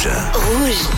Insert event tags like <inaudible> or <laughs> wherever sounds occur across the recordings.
Rouge.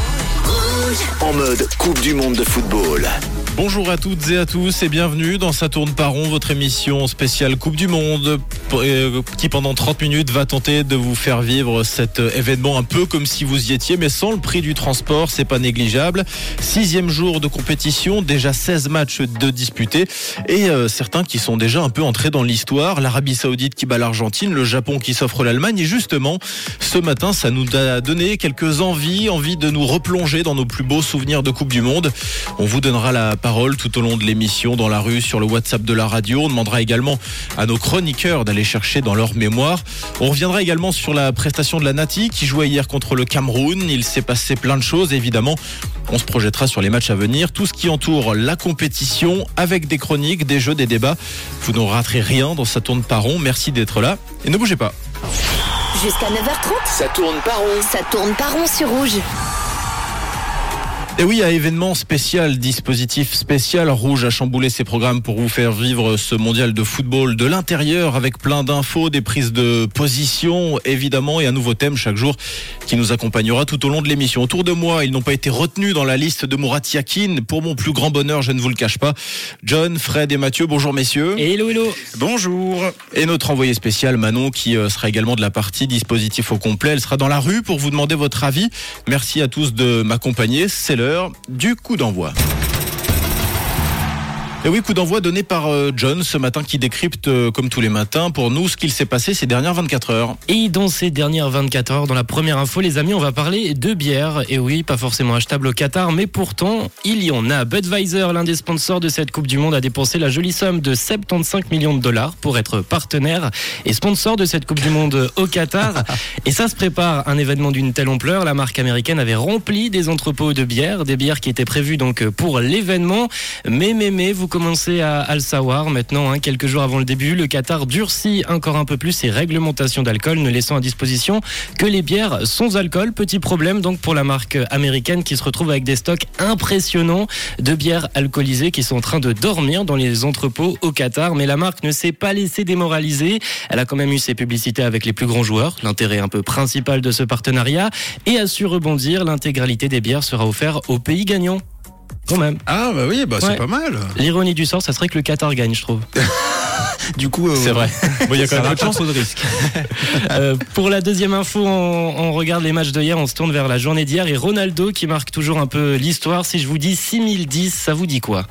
Rouge. En mode Coupe du Monde de football. Bonjour à toutes et à tous et bienvenue dans Ça tourne par rond, votre émission spéciale Coupe du Monde euh, qui pendant 30 minutes va tenter de vous faire vivre cet événement un peu comme si vous y étiez mais sans le prix du transport, c'est pas négligeable. Sixième jour de compétition, déjà 16 matchs de disputés et euh, certains qui sont déjà un peu entrés dans l'histoire. L'Arabie Saoudite qui bat l'Argentine, le Japon qui s'offre l'Allemagne et justement ce matin ça nous a donné quelques envies, envie de nous replonger dans nos plus beaux souvenirs de Coupe du Monde. On vous donnera la parole tout au long de l'émission dans la rue, sur le WhatsApp de la radio. On demandera également à nos chroniqueurs d'aller chercher dans leur mémoire. On reviendra également sur la prestation de la Nati qui jouait hier contre le Cameroun. Il s'est passé plein de choses évidemment. On se projettera sur les matchs à venir, tout ce qui entoure la compétition avec des chroniques, des jeux, des débats. Vous ne raterez rien dans Ça tourne par rond. Merci d'être là et ne bougez pas. Jusqu'à 9h30, Ça tourne par rond. ça tourne pas rond sur Rouge. Et oui, à événement spécial, dispositif spécial, Rouge a chamboulé ses programmes pour vous faire vivre ce mondial de football de l'intérieur avec plein d'infos, des prises de position, évidemment, et un nouveau thème chaque jour qui nous accompagnera tout au long de l'émission. Autour de moi, ils n'ont pas été retenus dans la liste de Mourat Yakin. Pour mon plus grand bonheur, je ne vous le cache pas. John, Fred et Mathieu, bonjour messieurs. Hello, hello. Bonjour. Et notre envoyé spécial Manon qui euh, sera également de la partie dispositif au complet. Elle sera dans la rue pour vous demander votre avis. Merci à tous de m'accompagner. C'est l'heure du coup d'envoi. Et oui, coup d'envoi donné par euh, John ce matin qui décrypte euh, comme tous les matins pour nous ce qu'il s'est passé ces dernières 24 heures. Et dans ces dernières 24 heures, dans la première info, les amis, on va parler de bière. Et oui, pas forcément achetable au Qatar, mais pourtant, il y en a. Budweiser, l'un des sponsors de cette Coupe du Monde, a dépensé la jolie somme de 75 millions de dollars pour être partenaire et sponsor de cette Coupe du Monde au Qatar. <laughs> et ça se prépare un événement d'une telle ampleur. La marque américaine avait rempli des entrepôts de bière, des bières qui étaient prévues donc pour l'événement. Mais, mais, mais, vous commencez à, à le savoir maintenant, hein, quelques jours avant le début, le Qatar durcit encore un peu plus ses réglementations d'alcool, ne laissant à disposition que les bières sans alcool. Petit problème donc pour la marque américaine qui se retrouve avec des stocks impressionnants de bières alcoolisées qui sont en train de dormir dans les entrepôts au Qatar. Mais la marque ne s'est pas laissée démoraliser. Elle a quand même eu ses publicités avec les plus grands joueurs, l'intérêt un peu principal de ce partenariat, et a su rebondir. L'intégralité des bières sera offerte aux pays gagnants. Quand même. Ah bah oui, bah Ouais. c'est pas mal. L'ironie du sort, ça serait que le Qatar gagne, je trouve. <laughs> Du coup, euh, C'est vrai. Bon, il y a quand même de chance. de risque. <laughs> Euh, pour la deuxième info, on, on regarde les matchs de hier, on se tourne vers la journée d'hier et Ronaldo qui marque toujours un peu l'histoire. Si je vous dis 6010, ça vous dit quoi?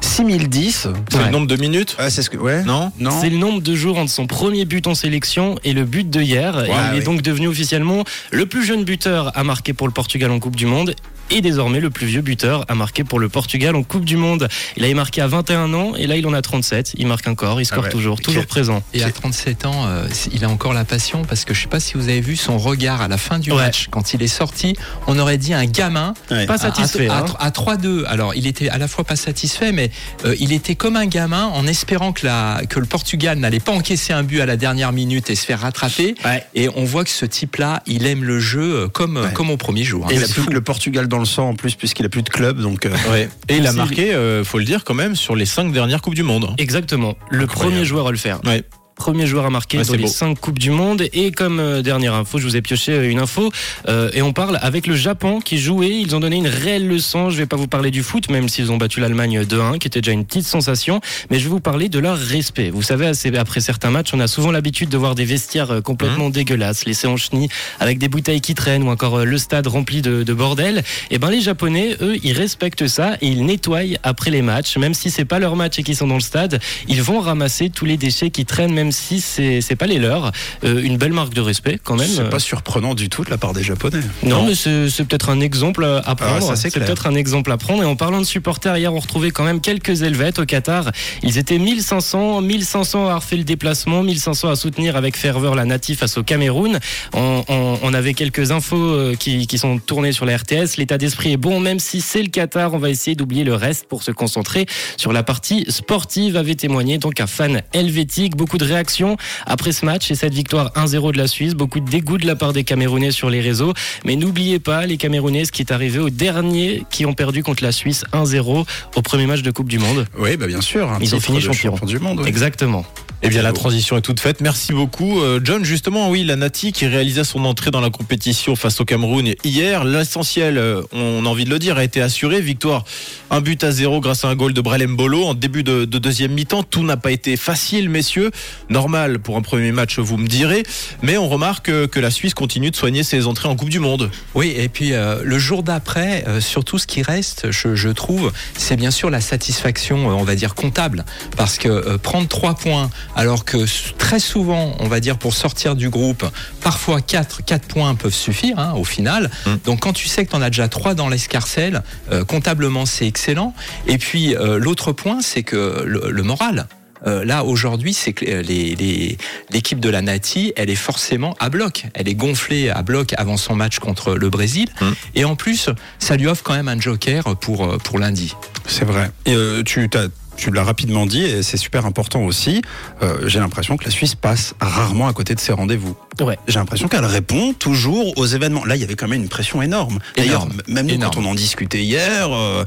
6010. C'est Ouais. le nombre de minutes? Ah, c'est ce que. Ouais. Non? Non. C'est le nombre de jours entre son premier but en sélection et le but de hier. Et il oui. est donc devenu officiellement le plus jeune buteur à marquer pour le Portugal en Coupe du Monde et désormais le plus vieux buteur à marquer pour le Portugal en Coupe du Monde. Il avait marqué à 21 ans et là il en a 37. Il marque encore, il score Ah ouais. toujours, toujours présent. Et à 37 ans, euh, il a encore la passion parce que je sais pas si vous avez vu son regard à la fin du Ouais. match quand il est sorti. On aurait dit un gamin Ouais. Pas satisfait. à, hein. à 3-2. Alors il était à la fois pas satisfait, mais euh, il était comme un gamin en espérant que, la, que le Portugal n'allait pas encaisser un but à la dernière minute et se faire rattraper. Ouais. Et on voit que ce type-là, il aime le jeu euh, comme, Ouais. comme au premier jour. hein. Et il a C'est plus fou. le Portugal dans le sang en plus, puisqu'il a plus de club. Donc, euh, <laughs> Ouais. Et il a marqué, euh, faut le dire quand même, sur les cinq dernières Coupes du Monde. Exactement. Le Incroyable. premier joueur à le faire. Ouais. Premier joueur à marquer Ouais, dans les beau. cinq Coupes du Monde. Et comme euh, dernière info, je vous ai pioché euh, une info. euh, et on parle avec le Japon qui jouait. Ils ont donné une réelle leçon. Je vais pas vous parler du foot, même s'ils ont battu l'Allemagne 2-1, qui était déjà une petite sensation. Mais je vais vous parler de leur respect. Vous savez, après certains matchs, on a souvent l'habitude de voir des vestiaires euh, complètement Mmh. dégueulasses, laissés en chenilles, avec des bouteilles qui traînent ou encore le stade rempli de, de bordel. Et ben les Japonais, eux, ils respectent ça et ils nettoient après les matchs, même si c'est pas leur match et qu'ils sont dans le stade, ils vont ramasser tous les déchets qui traînent, même si c'est pas les leurs. Euh, une belle marque de respect quand même. c'est pas surprenant du tout de la part des Japonais. Non, Non. mais c'est peut-être un exemple à prendre. Ah, ça, c'est peut-être un exemple à prendre. Et en parlant de supporters, hier, on retrouvait quand même quelques Helvètes au Qatar. Ils étaient 1500, 1500 à fait le déplacement, 1500 à soutenir avec ferveur la natif face au Cameroun. On, on- on avait quelques infos euh, qui, qui sont tournées sur la RTS. L'état d'esprit est bon, même si c'est le Qatar. On va essayer d'oublier le reste pour se concentrer sur la partie sportive, avait témoigné donc un fan helvétique. Beaucoup de réactions après ce match et cette victoire 1-0 de la Suisse. Beaucoup de dégoût de la part des Camerounais sur les réseaux. Mais n'oubliez pas les Camerounais, ce qui est arrivé aux derniers qui ont perdu contre la Suisse 1-0 au premier match de Coupe du Monde. Oui, bah bien sûr. Ils ont fini champion. du monde. oui. Exactement. Eh bien, la transition est toute faite. Merci beaucoup. Euh, John, justement, oui, la Nati qui réalisait son entrée dans la compétition face au Cameroun hier. L'essentiel, euh, on a envie de le dire, a été assuré. Victoire, un but à zéro grâce à un goal de Brelem Bolo en début de, de deuxième mi-temps. Tout n'a pas été facile, messieurs. Normal pour un premier match, vous me direz. Mais on remarque que la Suisse continue de soigner ses entrées en Coupe du Monde. Oui, et puis euh, le jour d'après, euh, surtout ce qui reste, je, je trouve, c'est bien sûr la satisfaction, euh, on va dire, comptable. Parce que prendre trois points, alors que très souvent, on va dire, pour sortir du groupe, parfois quatre, quatre points peuvent suffire hein, au final. Mm. Donc quand tu sais que tu en as déjà trois dans l'escarcelle, comptablement, c'est excellent. Et puis l'autre point, c'est que le, le moral. Euh, là aujourd'hui, c'est que euh, les- les- l'équipe de la Nati, elle est forcément à bloc. Elle est gonflée à bloc avant son match contre le Brésil. Mm. Et en plus, ça lui offre quand même un joker pour, euh, pour lundi. C'est vrai. Et euh, tu t'as- tu l'as rapidement dit et c'est super important aussi. Euh, J'ai l'impression que la Suisse passe rarement à côté de ses rendez-vous. Ouais. J'ai l'impression qu'elle répond toujours aux événements. Là, il y avait quand même une pression énorme. D'ailleurs, même nous, Énorme. quand on en discutait hier, euh,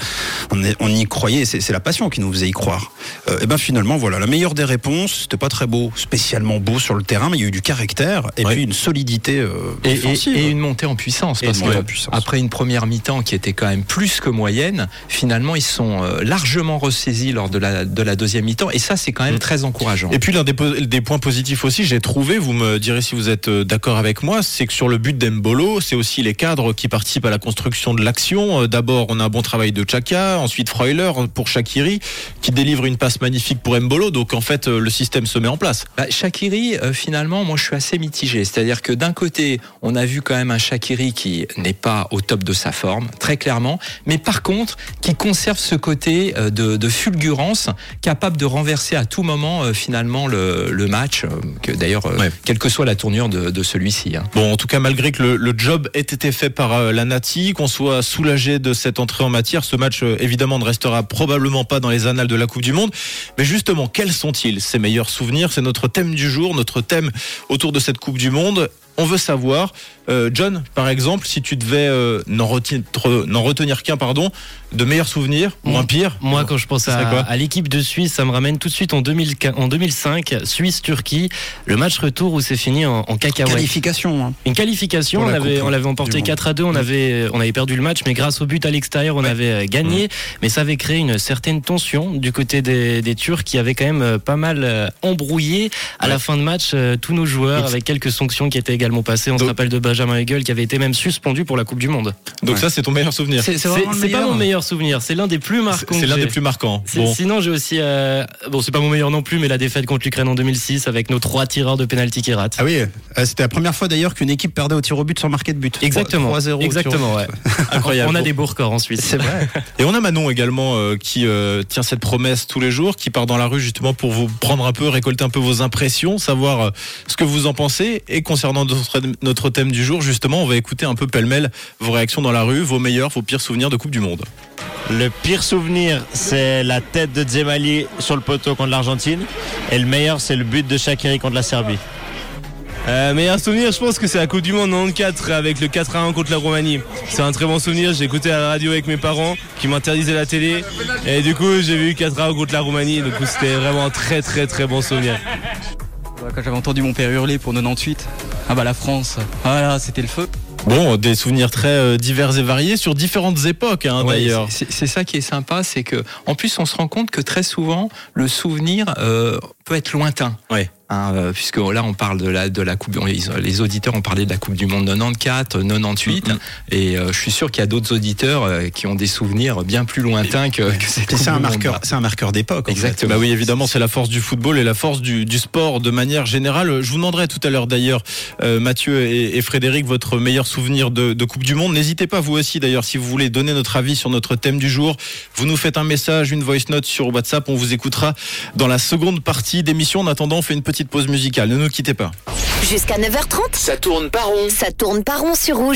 on, est- on y croyait. C'est la passion qui nous faisait y croire. Euh, et ben finalement, voilà, la meilleure des réponses. C'était pas très beau, spécialement beau sur le terrain, mais il y a eu du caractère et Ouais. puis une solidité Et, et- et une montée en puissance. Et Parce que puissance. après une première mi-temps qui était quand même plus que moyenne, finalement, ils sont largement ressaisis lors de la, de la deuxième mi-temps. Et ça, c'est quand même Mm. très encourageant. Et puis l'un des, po- des points positifs aussi, j'ai trouvé, vous me direz si vous êtes euh, d'accord avec moi, c'est que sur le but d'Embolo, c'est aussi les cadres qui participent à la construction de l'action. Euh, D'abord, on a un bon travail de Chaka, ensuite Freuler pour Shakiri, qui délivre une passe magnifique pour Mbolo. Donc en fait, euh, le système se met en place. Bah, Shakiri, euh, finalement, moi je suis assez mitigé. C'est-à-dire que d'un côté, on a vu quand même un Shakiri qui n'est pas au top de sa forme, très clairement, mais par contre, qui conserve ce côté euh, de, de capable de renverser à tout moment euh, finalement le, le match, euh, que d'ailleurs, euh, Ouais. quelle que soit la tournure de, de celui-ci. hein. Bon, en tout cas, malgré que le, le job ait été fait par euh, la Nati, qu'on soit soulagé de cette entrée en matière, ce match euh, évidemment ne restera probablement pas dans les annales de la Coupe du Monde. Mais justement, quels sont-ils ces meilleurs souvenirs? C'est notre thème du jour, notre thème autour de cette Coupe du Monde. On veut savoir, euh, John, par exemple, si tu devais euh, n'en retenir, n'en retenir qu'un, pardon, de meilleurs souvenirs ou un pire. Moi, quand je pense à, l'équipe de Suisse, ça me ramène tout de suite en, 2000 en 2005, Suisse-Turquie, le match retour où c'est fini en, en cacahuète. Qualification. hein. Une qualification, on on l'avait emporté du Monde. 4 à 2, on avait, on avait perdu le match, mais grâce au but à l'extérieur, on avait euh, gagné. Mais ça avait créé une certaine tension du côté des, des Turcs qui avaient quand même pas mal embrouillé à la fin de match euh, tous nos joueurs avec quelques sanctions qui étaient également passées. On se Donc- rappelle de Benjamin Hegel qui avait été même suspendu pour la Coupe du Monde. Donc Ouais. ça, c'est ton meilleur souvenir. C'est pas mon meilleur souvenir, c'est l'un des plus marquants. C'est l'un des plus marquants. C'est- Bon. Sinon, j'ai aussi. euh, bon, c'est pas mon meilleur non plus, mais la défaite contre l'Ukraine en 2006 avec nos trois tireurs de pénalty qui ratent. Ah oui, euh, c'était la première fois d'ailleurs qu'une équipe perdait au tir au but sans marquer de but. Exactement. 3-0 au tir au Exactement, ouais. <laughs> Incroyable. On a des beaux records en Suisse. C'est vrai. <laughs> Et on a Manon également euh, qui euh, tient cette promesse tous les jours, qui part dans la rue justement pour vous prendre un peu, récolter un peu vos impressions, savoir ce que vous en pensez. Et concernant notre, notre thème du jour, justement, on va écouter un peu pêle-mêle vos réactions dans la rue, vos meilleurs, vos pires souvenirs de Coupe du Monde. Le pire souvenir, c'est la tête de Dzemali sur le poteau contre l'Argentine. Et le meilleur, c'est le but de Shakiri contre la Serbie. Euh, meilleur souvenir, je pense que c'est la Coupe du Monde 94 avec le 4 à 1 contre la Roumanie. C'est un très bon souvenir. J'ai écouté à la radio avec mes parents qui m'interdisaient la télé. Et du coup, j'ai vu 4 à 1 contre la Roumanie. Du coup, c'était vraiment un très très très bon souvenir. Quand j'avais entendu mon père hurler pour 98, ah bah la France, voilà, c'était le feu. Bon, des souvenirs très euh, divers et variés sur différentes époques, hein, Ouais, d'ailleurs. c'est- C'est ça qui est sympa, c'est que en plus on se rend compte que très souvent le souvenir euh, peut être lointain. Ouais. Hein, euh, puisque là on parle de la de la coupe, les auditeurs ont parlé de la Coupe du Monde 94, 98, Mhm. et euh, je suis sûr qu'il y a d'autres auditeurs euh, qui ont des souvenirs bien plus lointains que, que cette c'est un marqueur, c'est un marqueur d'époque. Exactement. Bah oui, évidemment, c'est la force du football et la force du, du sport de manière générale. Je vous demanderai tout à l'heure d'ailleurs, euh, Mathieu et, et Frédéric, votre meilleur souvenir de, de Coupe du Monde. N'hésitez pas, vous aussi d'ailleurs, si vous voulez donner notre avis sur notre thème du jour. Vous nous faites un message, une voice note sur WhatsApp. On vous écoutera dans la seconde partie d'émission. En attendant, on fait une petite pause musicale. Ne nous quittez pas. Jusqu'à 9h30, Ça tourne pas rond. ça tourne pas rond sur rouge.